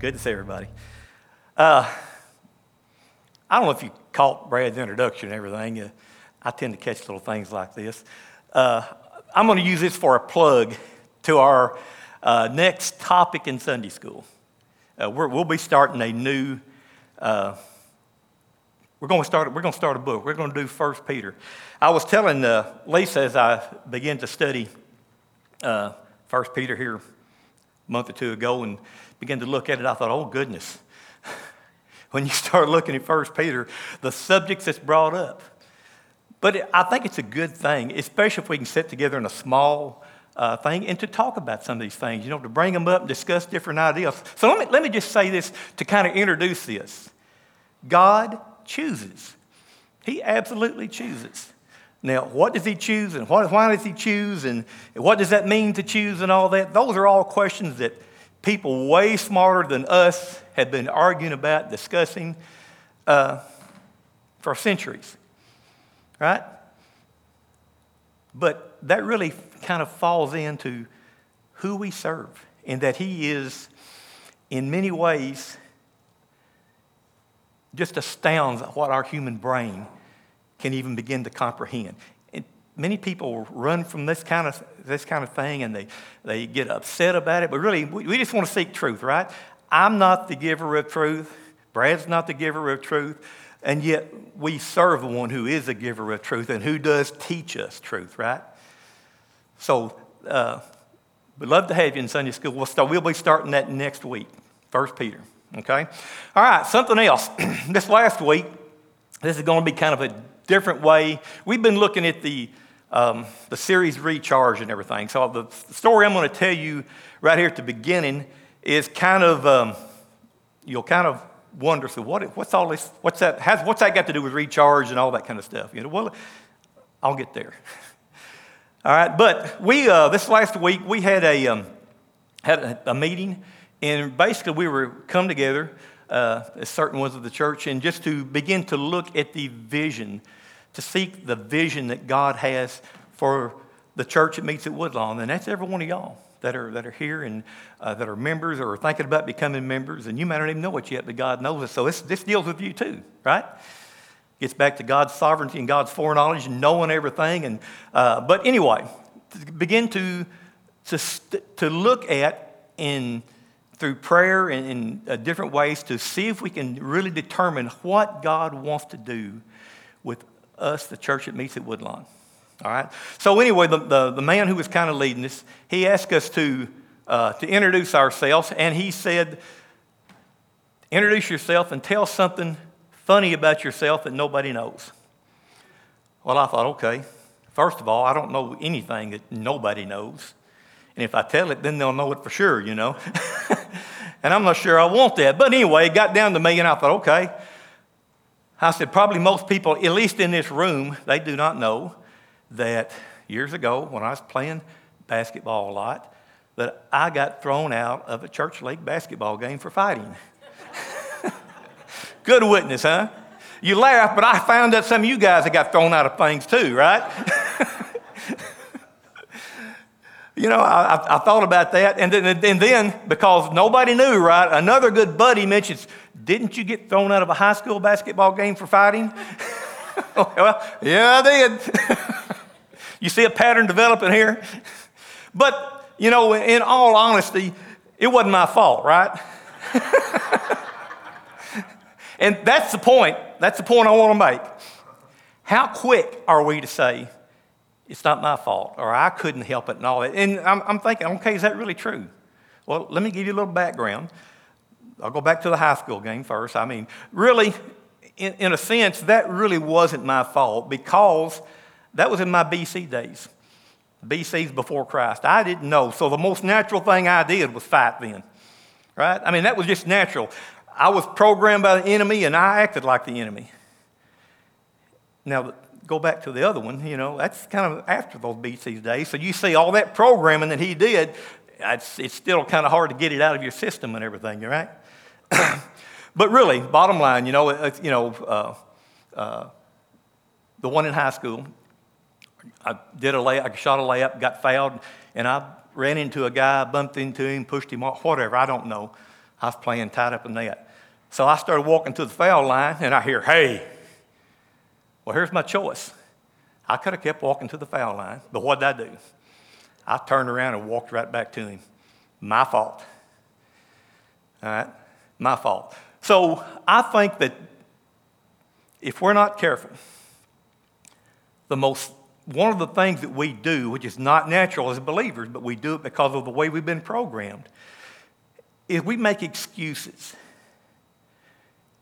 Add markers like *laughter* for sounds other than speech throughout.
Good to see everybody. Uh, I don't know if you caught Brad's introduction and everything. Uh, I tend to catch little things like this. Uh, I'm going to use this for a plug to our uh, next topic in Sunday school. Uh, we will be starting a new. Uh, we're going to start. We're going to start a book. We're going to do First Peter. I was telling Lisa as I began to study First Peter here a month or two ago and began to look at it. I thought, oh goodness *laughs* when you start looking at 1 Peter, the subjects that's brought up. But I think it's a good thing, especially if we can sit together in a small uh, thing and to talk about some of these things, you know, to bring them up and discuss different ideas. So let me, let me just say this to kind of introduce this God chooses, He absolutely chooses. Now, what does he choose and what, why does he choose and what does that mean to choose and all that? Those are all questions that people way smarter than us have been arguing about, discussing uh, for centuries, right? But that really kind of falls into who we serve, and that He is, in many ways, just astounds what our human brain can even begin to comprehend many people run from this kind of, this kind of thing and they, they get upset about it, but really, we, we just want to seek truth, right? I'm not the giver of truth. Brad's not the giver of truth. And yet, we serve the one who is a giver of truth and who does teach us truth, right? So, uh, we'd love to have you in Sunday school. We'll, start, we'll be starting that next week, First Peter, okay? All right, something else. *clears throat* this last week, this is going to be kind of a different way. We've been looking at the um, the series Recharge and everything. So, the story I'm going to tell you right here at the beginning is kind of, um, you'll kind of wonder, so what, what's all this, what's that, has, what's that got to do with recharge and all that kind of stuff? You know, well, I'll get there. *laughs* all right, but we, uh, this last week, we had a, um, had a, a, meeting, and basically we were come together, uh, as certain ones of the church, and just to begin to look at the vision to seek the vision that God has for the church that meets at Woodlawn. And that's every one of y'all that are, that are here and uh, that are members or are thinking about becoming members. And you might not even know it yet, but God knows it. So this, this deals with you too, right? Gets back to God's sovereignty and God's foreknowledge and knowing everything. And, uh, but anyway, to begin to, to, to look at in through prayer and in uh, different ways to see if we can really determine what God wants to do with us, the church that meets at Woodlawn. All right? So, anyway, the, the, the man who was kind of leading us, he asked us to, uh, to introduce ourselves, and he said, Introduce yourself and tell something funny about yourself that nobody knows. Well, I thought, okay, first of all, I don't know anything that nobody knows. And if I tell it, then they'll know it for sure, you know. *laughs* and I'm not sure I want that. But anyway, it got down to me, and I thought, okay, I said, probably most people, at least in this room, they do not know that years ago when I was playing basketball a lot, that I got thrown out of a church league basketball game for fighting. *laughs* Good witness, huh? You laugh, but I found out some of you guys have got thrown out of things too, right? *laughs* you know, I, I, thought about that. And then, and then, because nobody knew, right, another good buddy mentions, didn't you get thrown out of a high school basketball game for fighting? *laughs* Oh, well, yeah, I did. *laughs* you see a pattern developing here? But, you know, in all honesty, it wasn't my fault, right? *laughs* and that's the point. That's the point I want to make. How quick are we to say, it's not my fault, or I couldn't help it, and all that? And I'm, I'm thinking, okay, is that really true? Well, let me give you a little background. I'll go back to the high school game first. I mean, really, in, in a sense, that really wasn't my fault because that was in my BC days. BC's before Christ. I didn't know. So the most natural thing I did was fight then. Right? I mean, that was just natural. I was programmed by the enemy and I acted like the enemy. Now, go back to the other one, you know, that's kind of after those BC's days. So you see all that programming that he did, it's, it's still kind of hard to get it out of your system and everything, right? *coughs* but really, bottom line, you know, you know, uh, uh, the one in high school, I did a lay, I shot a layup, got fouled, and I ran into a guy, bumped into him, pushed him off, whatever. I don't know. I was playing tied up in that. So I started walking to the foul line and I hear, hey. Well, here's my choice. I could have kept walking to the foul line, but what did I do? I turned around and walked right back to him. My fault. All right? My fault. So I think that if we're not careful, the most one of the things that we do, which is not natural as believers, but we do it because of the way we've been programmed, is we make excuses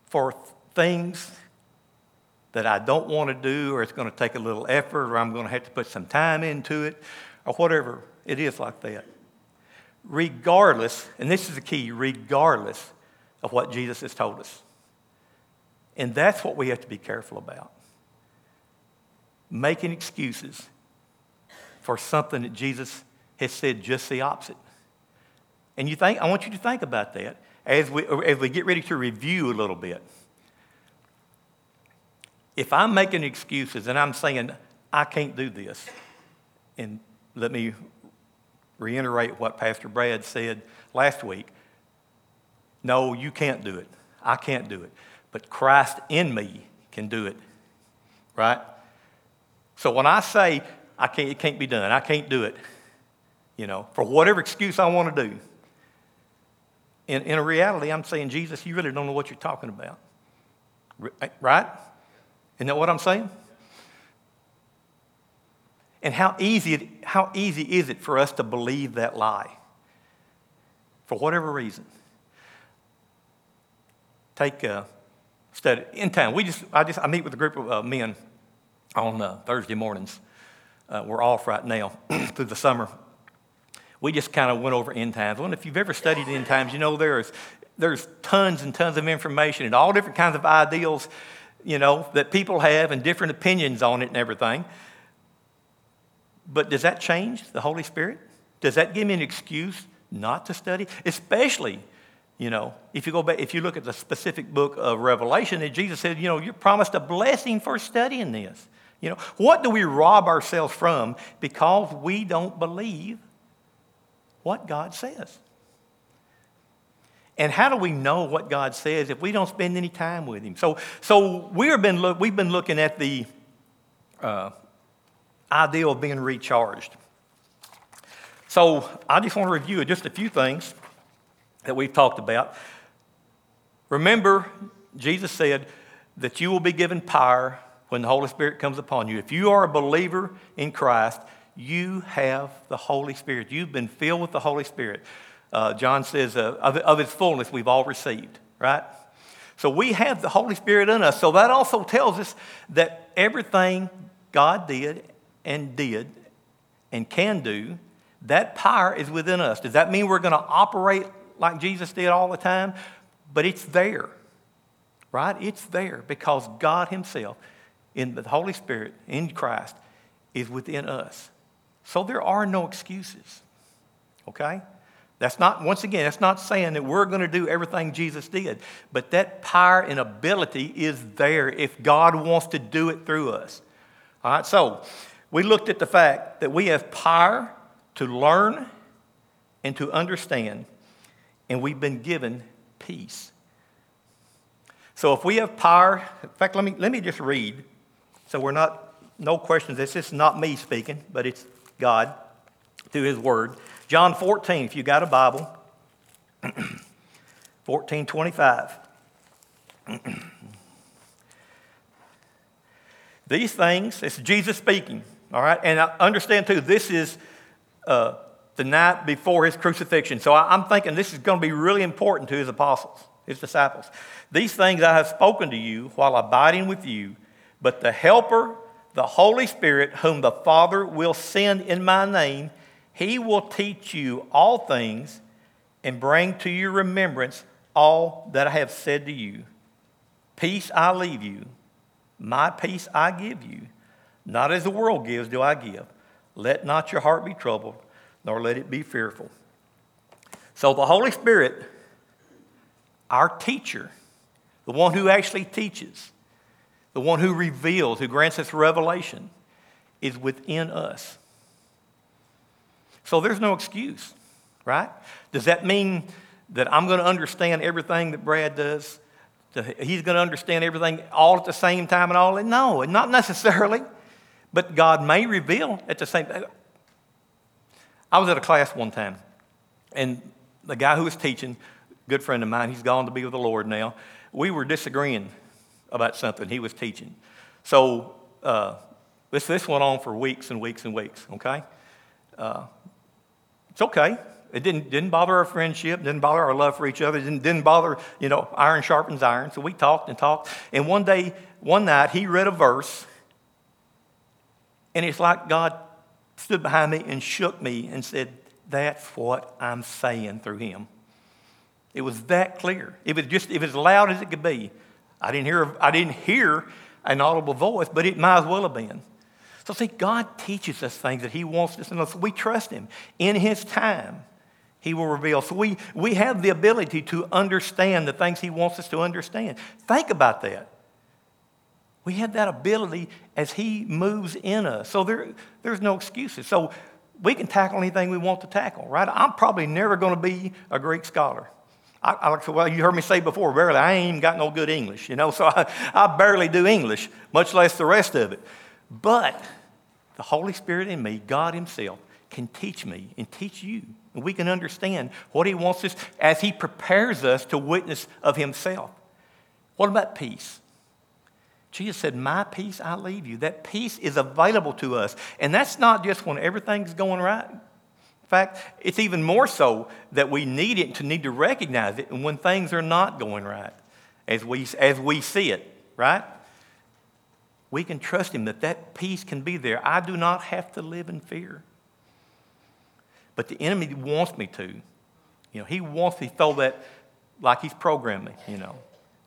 for things that I don't want to do, or it's going to take a little effort, or I'm going to have to put some time into it, or whatever it is like that. Regardless, and this is the key, regardless of what Jesus has told us. And that's what we have to be careful about making excuses for something that Jesus has said just the opposite. And you think, I want you to think about that as we, as we get ready to review a little bit. If I'm making excuses and I'm saying, I can't do this, and let me reiterate what Pastor Brad said last week no, you can't do it. I can't do it. But Christ in me can do it. Right? So when I say I can't, it can't be done, I can't do it, you know, for whatever excuse I want to do, in, in reality, I'm saying, Jesus, you really don't know what you're talking about. Eh, right? Isn't that what I'm saying? And how easy, it, how easy is it for us to believe that lie? For whatever reason. Take a study. In time, we just, I just, I meet with a group of uh, men on uh, Thursday mornings. Uh, we're off right now *clears throat* through the summer. We just kind of went over end times. Well, if you've ever studied end times, you know there's, there's tons and tons of information and all different kinds of ideals, you know, that people have and different opinions on it and everything. But does that change the Holy Spirit? Does that give me an excuse not to study? Especially, you know, if you go back, if you look at the specific book of Revelation, that Jesus said, you know, you're promised a blessing for studying this. You know, what do we rob ourselves from because we don't believe what God says? And how do we know what God says if we don't spend any time with Him? So, so we have been look, we've been looking at the uh, idea of being recharged. So I just want to review just a few things that we've talked about. Remember, Jesus said that you will be given power when the Holy Spirit comes upon you. If you are a believer in Christ, you have the Holy Spirit. You've been filled with the Holy Spirit. Uh, John says, uh, of, of its fullness we've all received, right? So we have the Holy Spirit in us. So that also tells us that everything God did and did and can do, that power is within us. Does that mean we're going to operate like Jesus did all the time? But it's there, right? It's there because God Himself in the Holy Spirit, in Christ, is within us. So there are no excuses. Okay? That's not, once again, that's not saying that we're going to do everything Jesus did, but that power and ability is there if God wants to do it through us. All right, so we looked at the fact that we have power to learn and to understand, and we've been given peace. So if we have power, in fact, let me, let me just read so we're not, no questions. This is not me speaking, but it's God through His Word. John 14, if you got a Bible, *clears throat* 14 25. *clears throat* These things, it's Jesus speaking, all right? And I understand too, this is uh, the night before his crucifixion. So I'm thinking this is going to be really important to his apostles, his disciples. These things I have spoken to you while abiding with you but the Helper, the Holy Spirit, whom the Father will send in my name, he will teach you all things and bring to your remembrance all that I have said to you. Peace I leave you, my peace I give you. Not as the world gives, do I give. Let not your heart be troubled, nor let it be fearful. So the Holy Spirit, our teacher, the one who actually teaches, the one who reveals, who grants us revelation, is within us. So there's no excuse, right? Does that mean that I'm going to understand everything that Brad does. He's going to understand everything all at the same time and all. No, not necessarily. But God may reveal at the same time. I was at a class one time, and the guy who was teaching, good friend of mine, he's gone to be with the Lord now. We were disagreeing about something he was teaching. So uh, this, this went on for weeks and weeks and weeks, okay? Uh, it's okay. It didn't, didn't bother our friendship, didn't bother our love for each other, didn't, didn't bother, you know, iron sharpens iron. So we talked and talked. And one day, one night, he read a verse, and it's like God stood behind me and shook me and said, That's what I'm saying through him. It was that clear. It was just if as loud as it could be. I didn't hear I didn't hear an audible voice, but it might as well have been. So see, God teaches us things that He wants us to know. So we trust Him. In His time, He will reveal. So we, we have the ability to understand the things He wants us to understand. Think about that. We have that ability as He moves in us. So there, there's no excuses. So we can tackle anything we want to tackle, right? I'm probably never going to be a Greek scholar. I, I like to, well, you heard me say before, barely, I ain't got no good English, you know, *laughs* so I, I barely do English, much less the rest of it. But the Holy Spirit in me, God Himself, can teach me and teach you. And we can understand what He wants us as He prepares us to witness of Himself. What about peace? Jesus said, My peace I leave you. That peace is available to us. And that's not just when everything's going right. In fact, it's even more so that we need it to need to recognize it when things are not going right as we, as we see it, right? We can trust Him that that peace can be there. I do not have to live in fear. But the enemy wants me to. You know, he wants to throw that like he's programmed me, you know,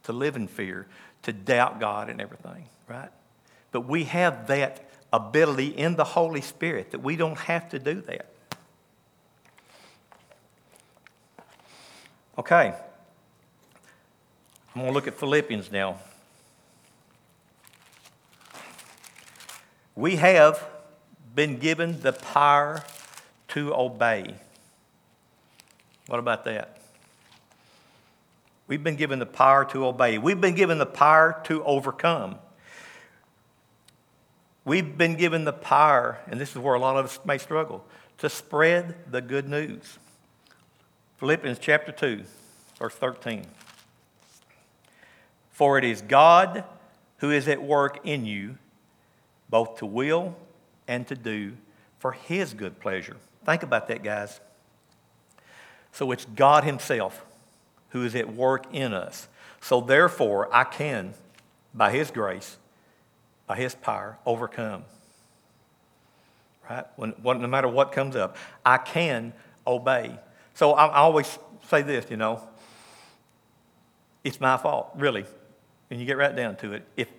to live in fear, to doubt God and everything, right? But we have that ability in the Holy Spirit that we don't have to do that. Okay. I'm going to look at Philippians now. We have been given the power to obey. What about that? We've been given the power to obey. We've been given the power to overcome. We've been given the power, and this is where a lot of us may struggle, to spread the good news. Philippians chapter 2, verse 13. For it is God who is at work in you, both to will and to do for his good pleasure. Think about that, guys. So it's God Himself who is at work in us. So therefore, I can, by His grace, by His power, overcome. Right? When, when, no matter what comes up, I can obey. So I, I always say this, you know, it's my fault, really. And you get right down to it. If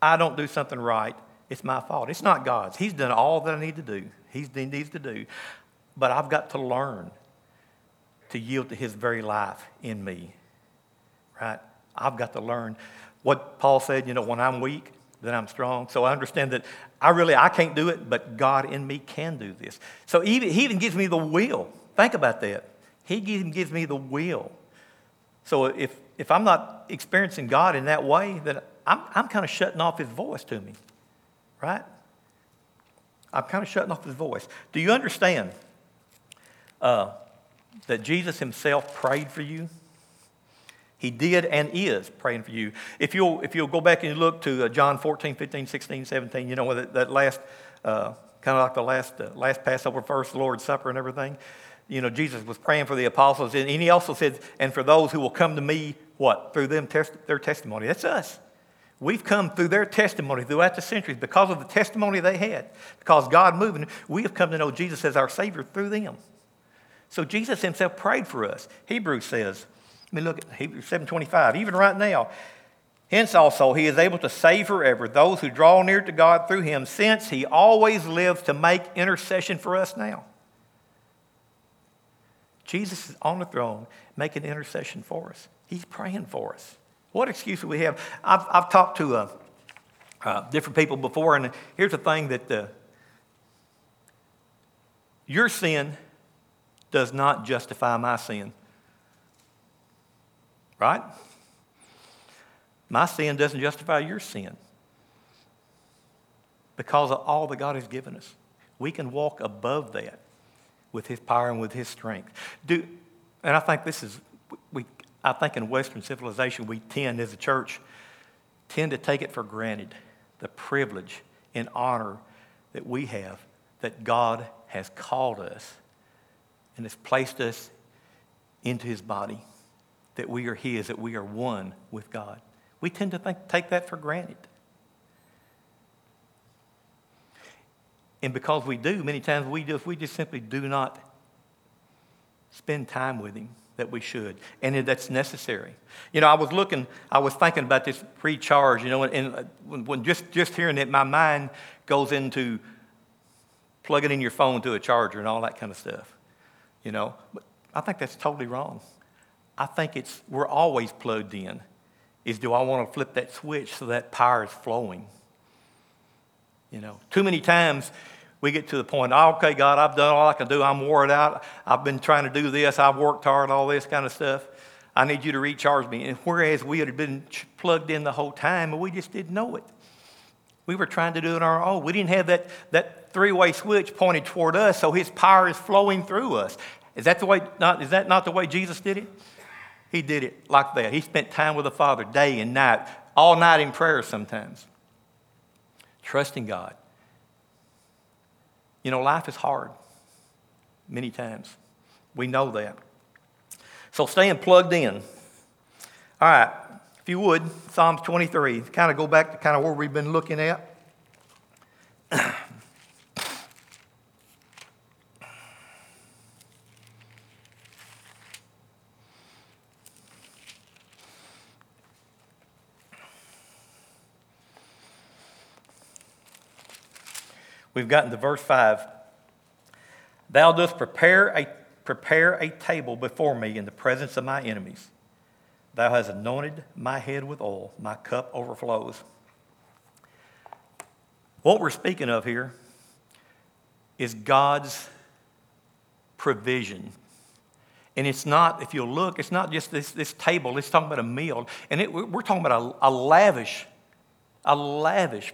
I don't do something right, it's my fault. It's not God's. He's done all that I need to do. He needs to do. But I've got to learn to yield to His very life in me. Right? I've got to learn what Paul said, you know, when I'm weak, then I'm strong. So I understand that I really, I can't do it, but God in me can do this. So even, He even gives me the will. Think about that. He even gives me the will. So if, if I'm not experiencing God in that way, then I'm, I'm kind of shutting off His voice to me, right? I'm kind of shutting off His voice. Do you understand uh, that Jesus Himself prayed for you? He did and is praying for you. If you'll, if you'll go back and look to uh, John 14, 15, 16, 17, you know, that, that last, uh, kind of like the last, uh, last Passover first, Lord's Supper and everything you know, Jesus was praying for the apostles, and he also said, and for those who will come to me, what? Through them, their testimony. That's us. We've come through their testimony throughout the centuries because of the testimony they had, because God moving. We have come to know Jesus as our Savior through them. So Jesus himself prayed for us. Hebrews says, let me look at Hebrews 7.25, even right now. Hence also he is able to save forever those who draw near to God through him, since he always lives to make intercession for us now. Jesus is on the throne making intercession for us. He's praying for us. What excuse do we have? I've, I've talked to uh, uh, different people before, and here's the thing that uh, your sin does not justify my sin. right? My sin doesn't justify your sin because of all that God has given us. We can walk above that with His power and with His strength. Do, and I think this is, we, I think in Western civilization, we tend as a church, tend to take it for granted the privilege and honor that we have that God has called us and has placed us into His body, that we are His, that we are one with God. We tend to think, take that for granted. And because we do, many times we just, we just simply do not spend time with Him that we should, and that's necessary. You know, I was looking, I was thinking about this recharge, you know, and, uh, when, when just, just hearing it, my mind goes into plugging in your phone to a charger and all that kind of stuff, you know. But I think that's totally wrong. I think it's, we're always plugged in. Is do I want to flip that switch so that power is flowing? You know, too many times we get to the point, okay, God, I've done all I can do. I'm wore out. I've been trying to do this. I've worked hard, all this kind of stuff. I need you to recharge me. And whereas we had been plugged in the whole time, and we just didn't know it. We were trying to do it on our own. We didn't have that, that three way switch pointed toward us, so His power is flowing through us. Is that, the way, not, is that not the way Jesus did it? He did it like that. He spent time with the Father day and night, all night in prayer sometimes, trusting God. You know, life is hard many times. We know that. So staying plugged in. All right, if you would, Psalms 23, kind of go back to kind of where we've been looking at. We've gotten to verse 5. Thou dost prepare a, prepare a table before me in the presence of my enemies. Thou hast anointed my head with oil, my cup overflows. What we're speaking of here is God's provision. And it's not, if you'll look, it's not just this, this table, it's talking about a meal. And it, we're talking about a, a lavish, a lavish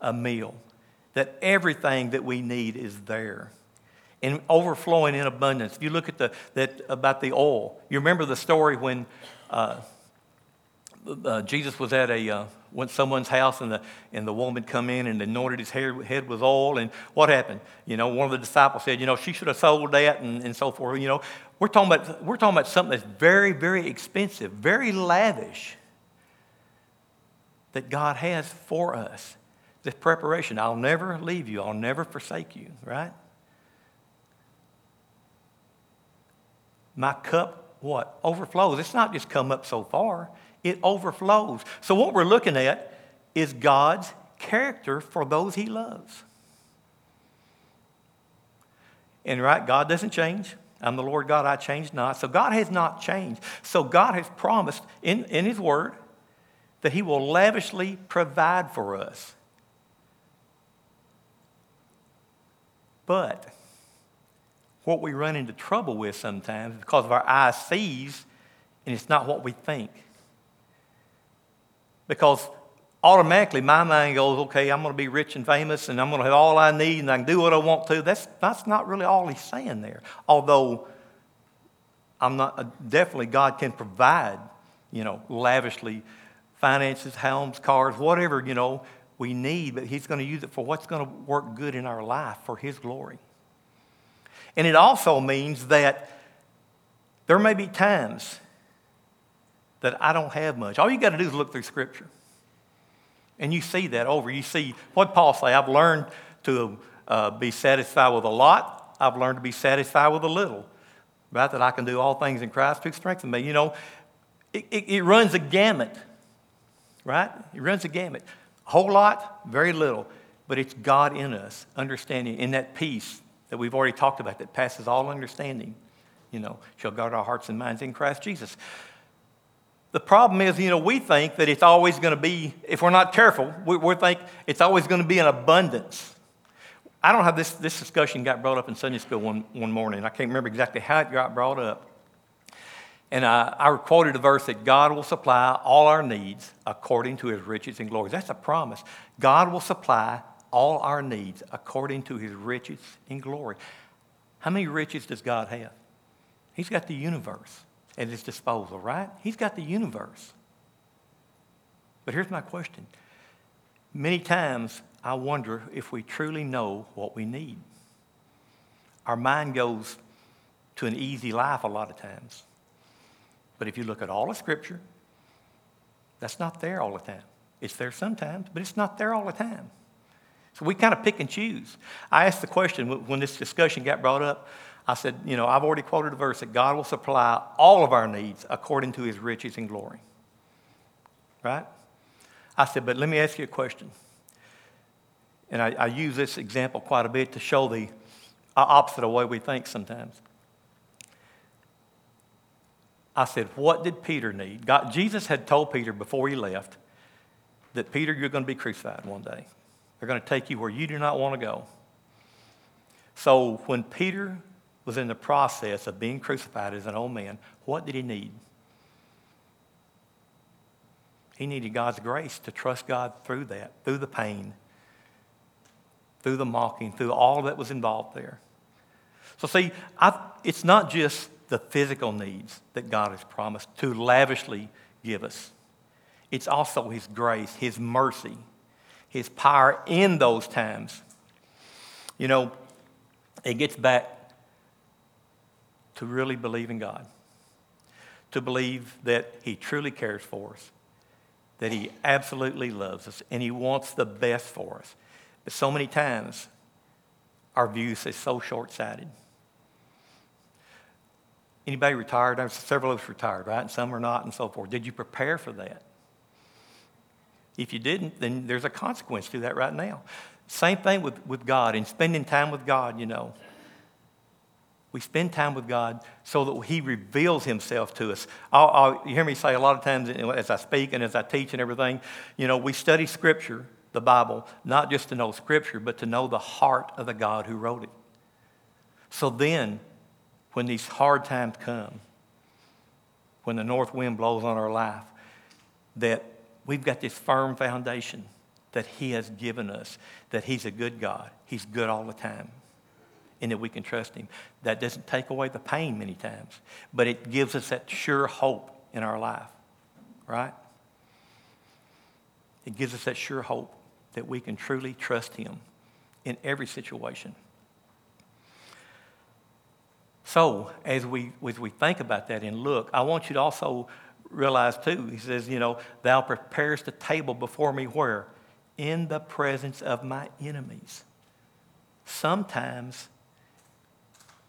a meal that everything that we need is there and overflowing in abundance. If you look at the that about the oil, you remember the story when uh, uh, Jesus was at a uh, went someone's house and the and the woman come in and anointed his hair, head with oil and what happened? You know, one of the disciples said, you know, she should have sold that and, and so forth. You know, we're talking about we're talking about something that's very very expensive, very lavish that God has for us this preparation. I'll never leave you, I'll never forsake you, right? My cup, what? Overflows. It's not just come up so far, it overflows. So, what we're looking at is God's character for those he loves. And right, God doesn't change. I'm the Lord God, I change not. So God has not changed. So God has promised in, in His Word that He will lavishly provide for us. But what we run into trouble with sometimes because of our eyes sees and it's not what we think. Because automatically my mind goes, okay, I'm going to be rich and famous and I'm going to have all I need and I can do what I want to. That's, that's not really all he's saying there. Although I'm not, uh, definitely God can provide, you know, lavishly finances, homes, cars, whatever, you know, we need, but He's going to use it for what's going to work good in our life for His glory. And it also means that there may be times that I don't have much. All you got to do is look through Scripture. And you see that over. You see what Paul say. I've learned to uh, be satisfied with a lot. I've learned to be satisfied with a little. Right? That I can do all things in Christ who strengthens me. You know, it, it, it runs a gamut. Right? It runs a gamut A whole lot, very little, but it's God in us, understanding in that peace that we've already talked about that passes all understanding. You know, shall guard our hearts and minds in Christ Jesus. The problem is, you know, we think that it's always going to be, if we're not careful, we, we think it's always going to be in abundance. I don't have this, this discussion got brought up in Sunday school one, one morning. I can't remember exactly how it got brought up. And I, I quoted a verse that God will supply all our needs according to his riches and glory. That's a promise. God will supply all our needs according to his riches and glory. How many riches does God have? He's got the universe at his disposal, right? He's got the universe. But here's my question. Many times I wonder if we truly know what we need. Our mind goes to an easy life a lot of times. But if you look at all of Scripture, that's not there all the time. It's there sometimes, but it's not there all the time. So we kind of pick and choose. I asked the question when this discussion got brought up. I said, you know, I've already quoted a verse that God will supply all of our needs according to his riches and glory. Right? I said, but let me ask you a question. And I, I use this example quite a bit to show the uh, opposite of the way we think sometimes. I said, What did Peter need? God, Jesus had told Peter before he left that, Peter, you're going to be crucified one day. They're going to take you where you do not want to go. So when Peter was in the process of being crucified as an old man, what did he need? He needed God's grace to trust God through that, through the pain, through the mocking, through all that was involved there. So, see, I, it's not just the physical needs that God has promised to lavishly give us, it's also His grace, His mercy, His power in those times. You know, it gets back to really believing God, to believe that He truly cares for us, that He absolutely loves us, and He wants the best for us. But so many times, our views is so short sighted. Anybody retired? Several of us retired, right? And some are not, and so forth. Did you prepare for that? If you didn't, then there's a consequence to that right now. Same thing with, with God and spending time with God, you know. We spend time with God so that He reveals Himself to us. I'll, I'll, you hear me say a lot of times as I speak and as I teach and everything, you know, we study Scripture, the Bible, not just to know Scripture, but to know the heart of the God who wrote it. So then, when these hard times come, when the north wind blows on our life, that we've got this firm foundation that He has given us, that He's a good God. He's good all the time and that we can trust Him. That doesn't take away the pain many times, but it gives us that sure hope in our life, right? It gives us that sure hope that we can truly trust Him in every situation. So, as we, as we think about that and look, I want you to also realize too, he says, you know, thou preparest the table before me where? In the presence of my enemies. Sometimes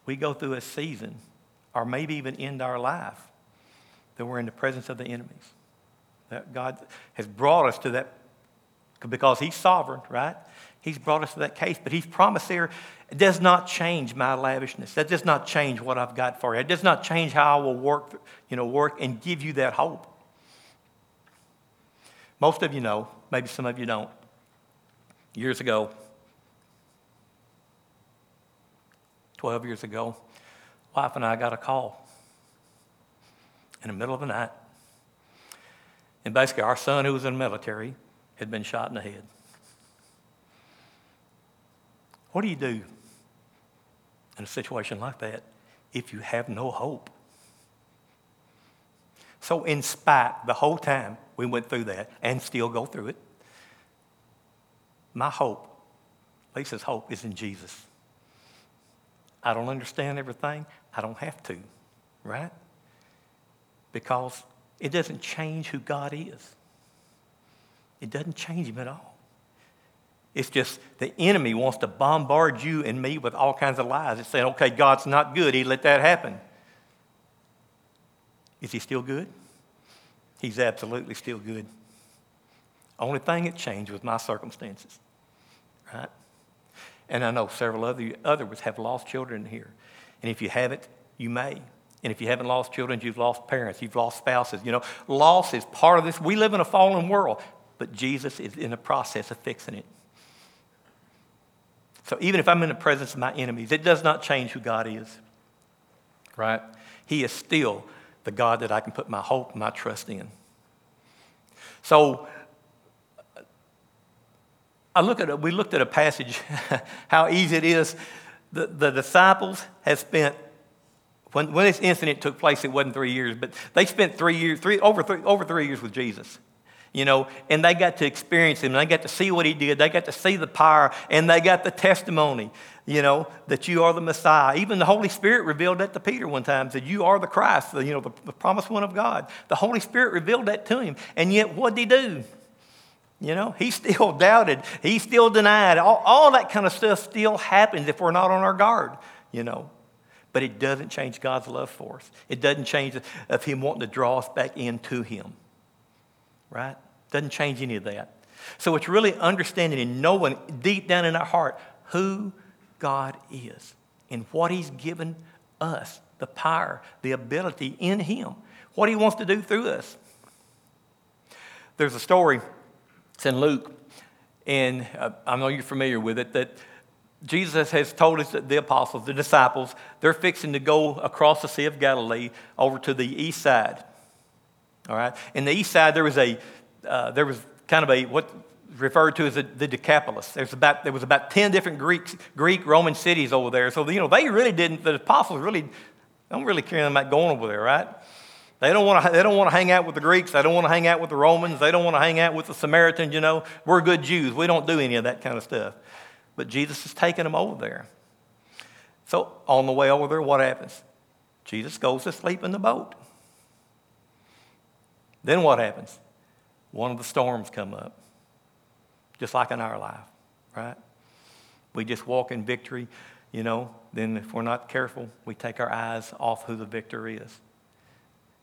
we go through a season, or maybe even end our life, that we're in the presence of the enemies. That God has brought us to that because He's sovereign, right? He's brought us to that case, but He's promised there, it does not change my lavishness. That does not change what I've got for you. It does not change how I will work, you know, work and give you that hope. Most of you know, maybe some of you don't. Years ago, 12 years ago, wife and I got a call in the middle of the night. And basically, our son, who was in the military, had been shot in the head. What do you do in a situation like that if you have no hope? So, in spite, the whole time we went through that and still go through it, my hope, Lisa's hope, is in Jesus. I don't understand everything. I don't have to, right? Because it doesn't change who God is. It doesn't change him at all. It's just the enemy wants to bombard you and me with all kinds of lies. It's saying, okay, God's not good. He let that happen. Is he still good? He's absolutely still good. Only thing that changed was my circumstances, right? And I know several other others have lost children here. And if you haven't, you may. And if you haven't lost children, you've lost parents, you've lost spouses. You know, loss is part of this. We live in a fallen world, but Jesus is in the process of fixing it. So even if I'm in the presence of my enemies, it does not change who God is. Right? He is still the God that I can put my hope my trust in. So I look at a, we looked at a passage, *laughs* how easy it is. The, the disciples had spent when, when this incident took place, it wasn't three years, but they spent three years, three, over, three, over three years with Jesus you know, and they got to experience him. They got to see what he did. They got to see the power, and they got the testimony, you know, that you are the Messiah. Even the Holy Spirit revealed that to Peter one time, that you are the Christ, you know, the, the promised one of God. The Holy Spirit revealed that to him, and yet what did he do? You know, he *laughs* still doubted. He still denied. All, all that kind of stuff still happens if we're not on our guard, you know. But it doesn't change God's love for us. It doesn't change of Him wanting to draw us back into Him right? Doesn't change any of that. So it's really understanding and knowing deep down in our heart who God is and what He's given us the power, the ability in Him, what He wants to do through us. There's a story, it's in Luke, and uh, I know you're familiar with it, that Jesus has told us that the apostles, the disciples, they're fixing to go across the Sea of Galilee over to the east side. All right. In the east side, there was a uh, there was kind of a what referred to as a, the Decapolis. There's about there was about ten different Greek Greek Roman cities over there. So you know they really didn't. The apostles really don't really care about going over there, right? They don't want to. They don't want to hang out with the Greeks. They don't want to hang out with the Romans. They don't want to hang out with the Samaritans. You know, we're good Jews. We don't do any of that kind of stuff. But Jesus is taking them over there. So on the way over there, what happens? Jesus goes to sleep in the boat. Then what happens? One of the storms come up, just like in our life, right? We just walk in victory, you know. Then, if we're not careful, we take our eyes off who the victor is.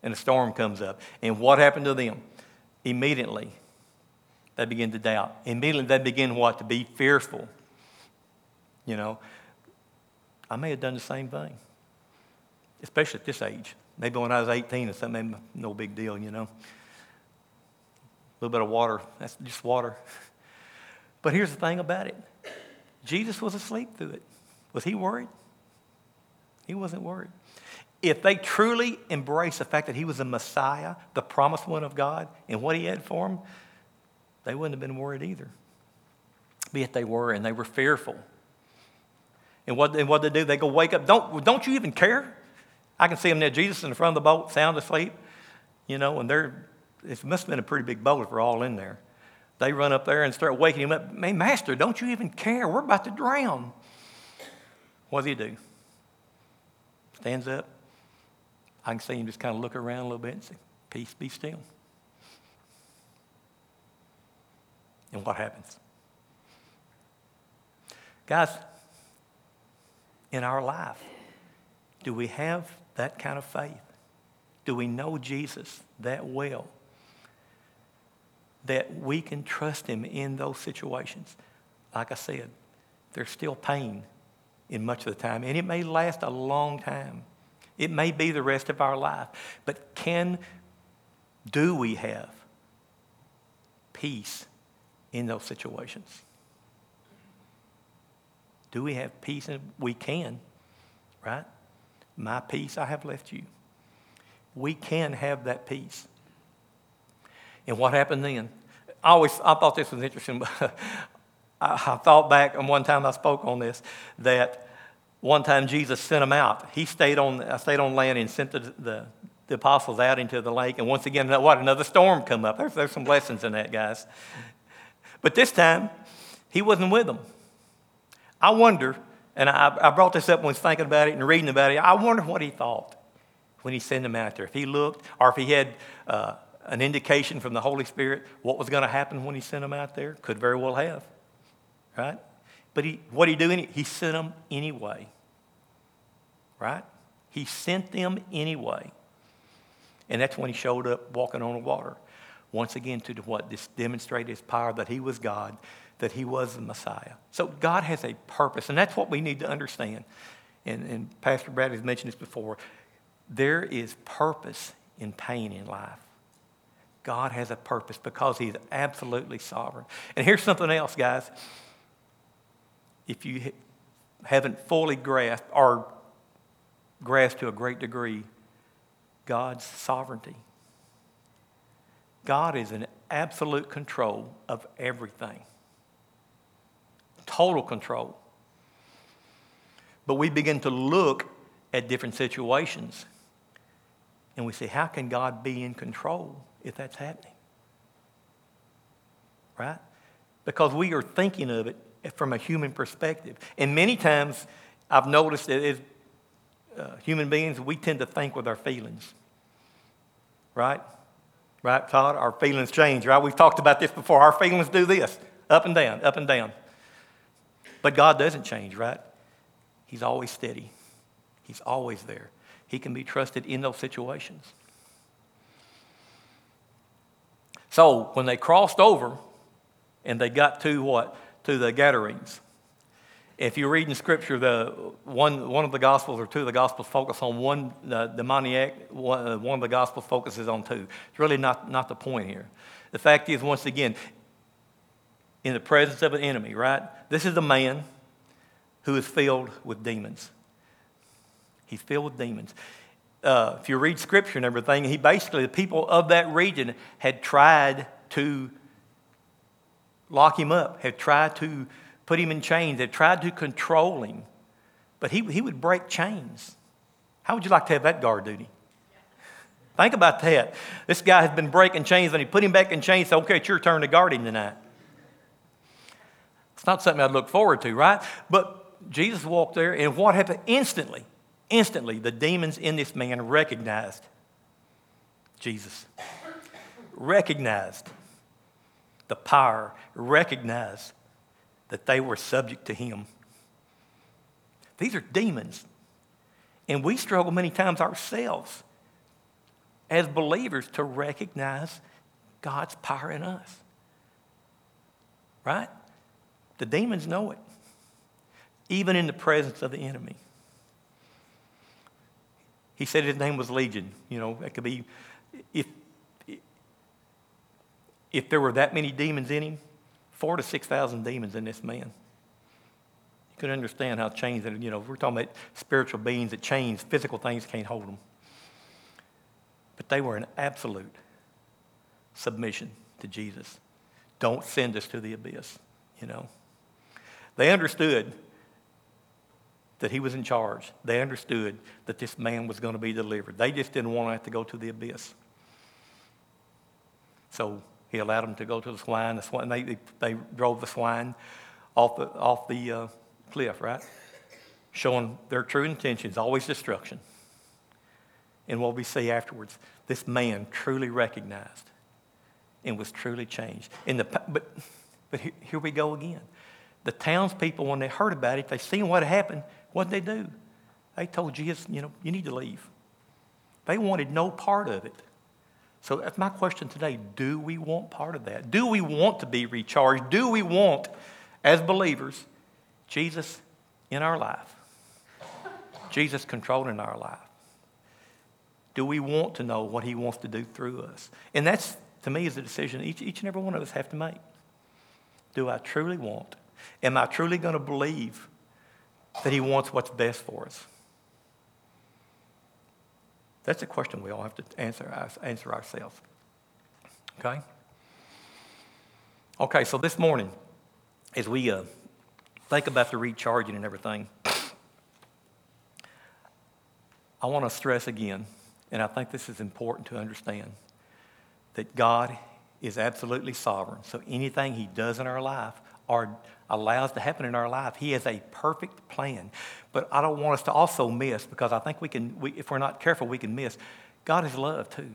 And a storm comes up. And what happened to them? Immediately, they begin to doubt. Immediately, they begin what? To be fearful. You know, I may have done the same thing, especially at this age. Maybe when I was 18 or something, no big deal, you know. A little bit of water, that's just water. *laughs* But here's the thing about it Jesus was asleep through it. Was he worried? He wasn't worried. If they truly embraced the fact that he was the Messiah, the promised one of God, and what he had for them, they wouldn't have been worried either. But yet they were, and they were fearful. And what, and what they do, they go wake up. Don't, don't you even care? I can see them there, Jesus in the front of the boat, sound asleep, you know, and they're, it must have been a pretty big boat if we're all in there. They run up there and start waking him up. Hey, Master, don't you even care? We're about to drown. What does he do? Stands up. I can see him just kind of look around a little bit and say, Peace, be still. And what happens? Guys, in our life, do we have that kind of faith? Do we know Jesus that well that we can trust him in those situations? Like I said, there's still pain in much of the time, and it may last a long time. It may be the rest of our life. But can, do we have peace in those situations? Do we have peace? We can, right? My peace I have left you. We can have that peace. And what happened then? I always I thought this was interesting, *laughs* but I, I thought back on one time I spoke on this that one time Jesus sent them out. He stayed on, I stayed on land and sent the, the, the, apostles out into the lake. And once again, what? Another storm come up. There's, there's some lessons in that, guys. But this time, he wasn't with them. I wonder and I, I brought this up when I was thinking about it and reading about it. I wonder what he thought when he sent him out there. If he looked, or if he had uh, an indication from the Holy Spirit what was going to happen when he sent them out there, could very well have, right? But he, what did he do? He sent them anyway, right? He sent them anyway. And that's when he showed up walking on the water. Once again, to what? This demonstrate his power that he was God that he was the Messiah. So God has a purpose, and that's what we need to understand. And, and Pastor Brad has mentioned this before. There is purpose in pain in life. God has a purpose because he's absolutely sovereign. And here's something else, guys. If you haven't fully grasped or grasped to a great degree God's sovereignty. God is in absolute control of everything, total control. But we begin to look at different situations and we say, how can God be in control if that's happening? Right? Because we are thinking of it from a human perspective. And many times I've noticed that as uh, human beings, we tend to think with our feelings. Right? Right, Todd? Our feelings change, right? We've talked about this before. Our feelings do this up and down, up and down. But God doesn't change, right? He's always steady, He's always there. He can be trusted in those situations. So when they crossed over and they got to what? To the Gadarenes. If you read in Scripture, the one, one of the Gospels or two of the Gospels focus on one the demoniac, one, uh, one of the Gospels focuses on two. It's really not, not the point here. The fact is, once again, in the presence of an enemy, right? This is a man who is filled with demons. He's filled with demons. Uh, if you read scripture and everything, he basically, the people of that region had tried to lock him up, had tried to put him in chains, had tried to control him. But he, he would break chains. How would you like to have that guard duty? Think about that. This guy has been breaking chains, and he put him back in chains. So, okay, it's your turn to guard him tonight. Not something I'd look forward to, right? But Jesus walked there, and what happened? Instantly, Instantly, the demons in this man recognized Jesus, recognized the power, recognized that they were subject to him. These are demons. And we struggle many times ourselves as believers to recognize God's power in us. Right? The demons know it, even in the presence of the enemy. He said his name was Legion. You know, it could be, if, if there were that many demons in him, four to 6,000 demons in this man. You can understand how chains, that, you know, we're talking about spiritual beings that chains, physical things can't hold them. But they were in absolute submission to Jesus. Don't send us to the abyss, you know. They understood that he was in charge. They understood that this man was going to be delivered. They just didn't want to have to go to the abyss. So he allowed them to go to the swine. The swine they, they drove the swine off the, off the uh, cliff, right? Showing their true intentions, always destruction. And what we see afterwards, this man truly recognized and was truly changed. In the, but but here, here we go again. The townspeople, when they heard about it, they seen what had happened, what did they do? They told Jesus, you know, you need to leave. They wanted no part of it. So that's my question today. Do we want part of that? Do we want to be recharged? Do we want, as believers, Jesus in our life? Jesus controlling our life? Do we want to know what he wants to do through us? And that's, to me, is a decision each, each and every one of us have to make. Do I truly want? Am I truly going to believe that He wants what's best for us? That's a question we all have to answer, answer ourselves. Okay? Okay, so this morning, as we uh, think about the recharging and everything, I want to stress again, and I think this is important to understand, that God is absolutely sovereign. So anything He does in our life or allows to happen in our life. He has a perfect plan. But I don't want us to also miss, because I think we can, we, if we're not careful, we can miss. God is love too.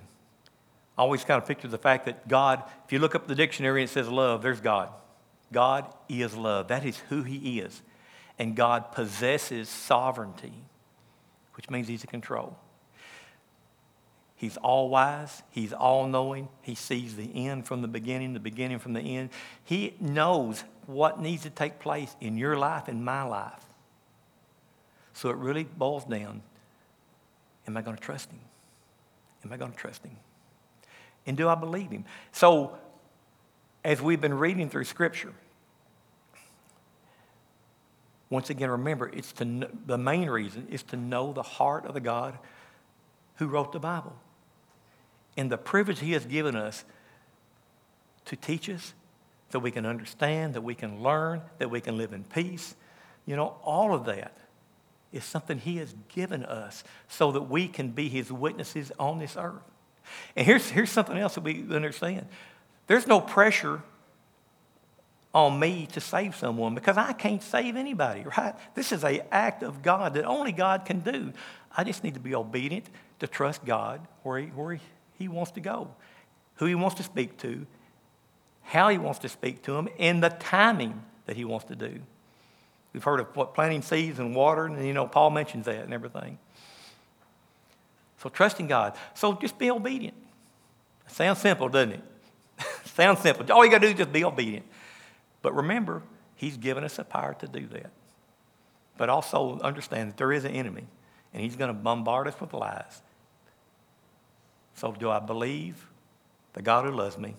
I always kind of picture the fact that God, if you look up the dictionary and it says love, there's God. God is love. That is who He is. And God possesses sovereignty, which means He's in control. He's all wise. He's all knowing. He sees the end from the beginning, the beginning from the end. He knows what needs to take place in your life and my life. So it really boils down am I going to trust him? Am I going to trust him? And do I believe him? So, as we've been reading through Scripture, once again, remember, it's to, the main reason is to know the heart of the God who wrote the Bible. And the privilege He has given us to teach us so we can understand, that we can learn, that we can live in peace. You know, all of that is something He has given us so that we can be His witnesses on this earth. And here's, here's something else that we understand there's no pressure on me to save someone because I can't save anybody, right? This is an act of God that only God can do. I just need to be obedient to trust God where He, where he wants to go, who He wants to speak to, how He wants to speak to them, and the timing that He wants to do. We've heard of what planting seeds and watering, and you know, Paul mentions that and everything. So trusting God. So just be obedient. Sounds simple, doesn't it? *laughs* Sounds simple. All you got to do is just be obedient. But remember, He's given us the power to do that. But also understand that there is an enemy, and he's to bombard us with lies. So, do I believe the God who loves me,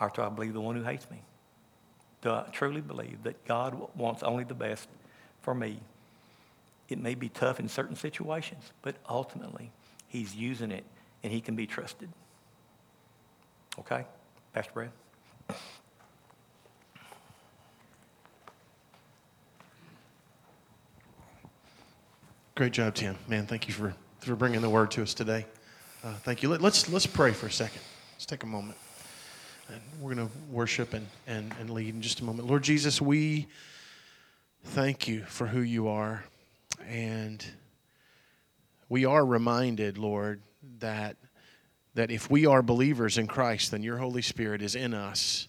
or do I believe the one who hates me? Do I truly believe that God wants only the best for me? It may be tough in certain situations, but ultimately, He's using it and He can be trusted. Okay? Pastor Brad? Great job, Tim. Man, thank you for, for bringing the word to us today. Uh, thank you. Let, let's, let's pray for a second. Let's take a moment. And we're going to worship and, and, and lead in just a moment. Lord Jesus, we thank you for who you are. And we are reminded, Lord, that, that if we are believers in Christ, then your Holy Spirit is in us.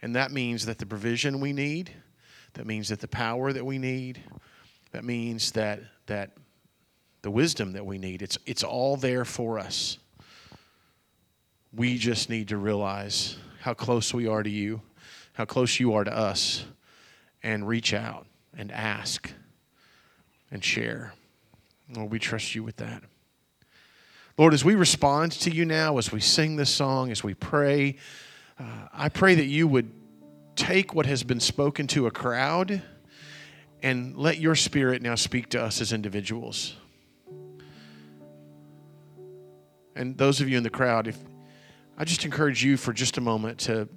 And that means that the provision we need, that means that the power that we need, that means that that the wisdom that we need, it's it's all there for us. We just need to realize how close we are to you, how close you are to us, and reach out and ask and share. Lord, we trust you with that. Lord, as we respond to you now, as we sing this song, as we pray, uh, I pray that you would take what has been spoken to a crowd and let your spirit now speak to us as individuals. And those of you in the crowd, if I just encourage you for just a moment to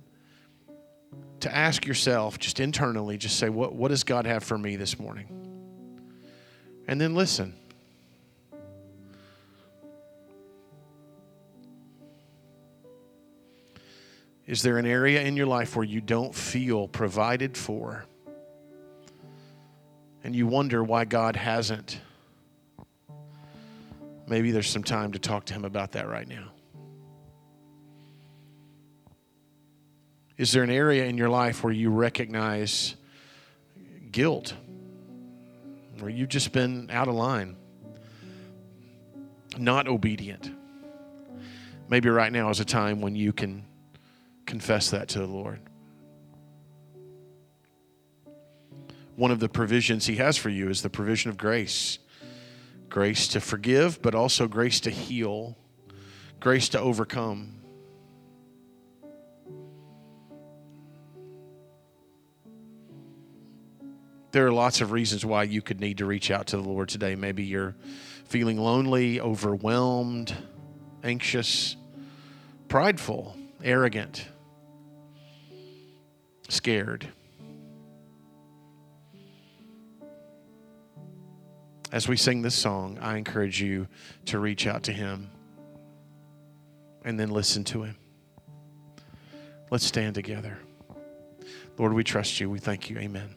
to ask yourself just internally, just say, what, what does God have for me this morning? And then listen. Is there an area in your life where you don't feel provided for? and you wonder why God hasn't, maybe there's some time to talk to Him about that right now. Is there an area in your life where you recognize guilt, where you've just been out of line, not obedient? Maybe right now is a time when you can confess that to the Lord. one of the provisions He has for you is the provision of grace grace to forgive, but also grace to heal, grace to overcome. There are lots of reasons why you could need to reach out to the Lord today. Maybe you're feeling lonely, overwhelmed, anxious, prideful, arrogant, scared. As we sing this song, I encourage you to reach out to Him and then listen to Him. Let's stand together. Lord, we trust you. We thank you. Amen.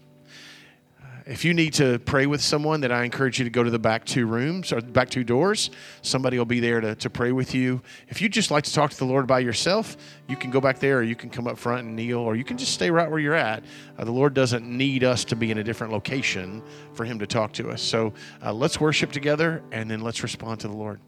If you need to pray with someone, then I encourage you to go to the back two rooms or back two doors. Somebody will be there to, to pray with you. If you'd just like to talk to the Lord by yourself, you can go back there or you can come up front and kneel or you can just stay right where you're at. Uh, the Lord doesn't need us to be in a different location for Him to talk to us. So uh, let's worship together and then let's respond to the Lord.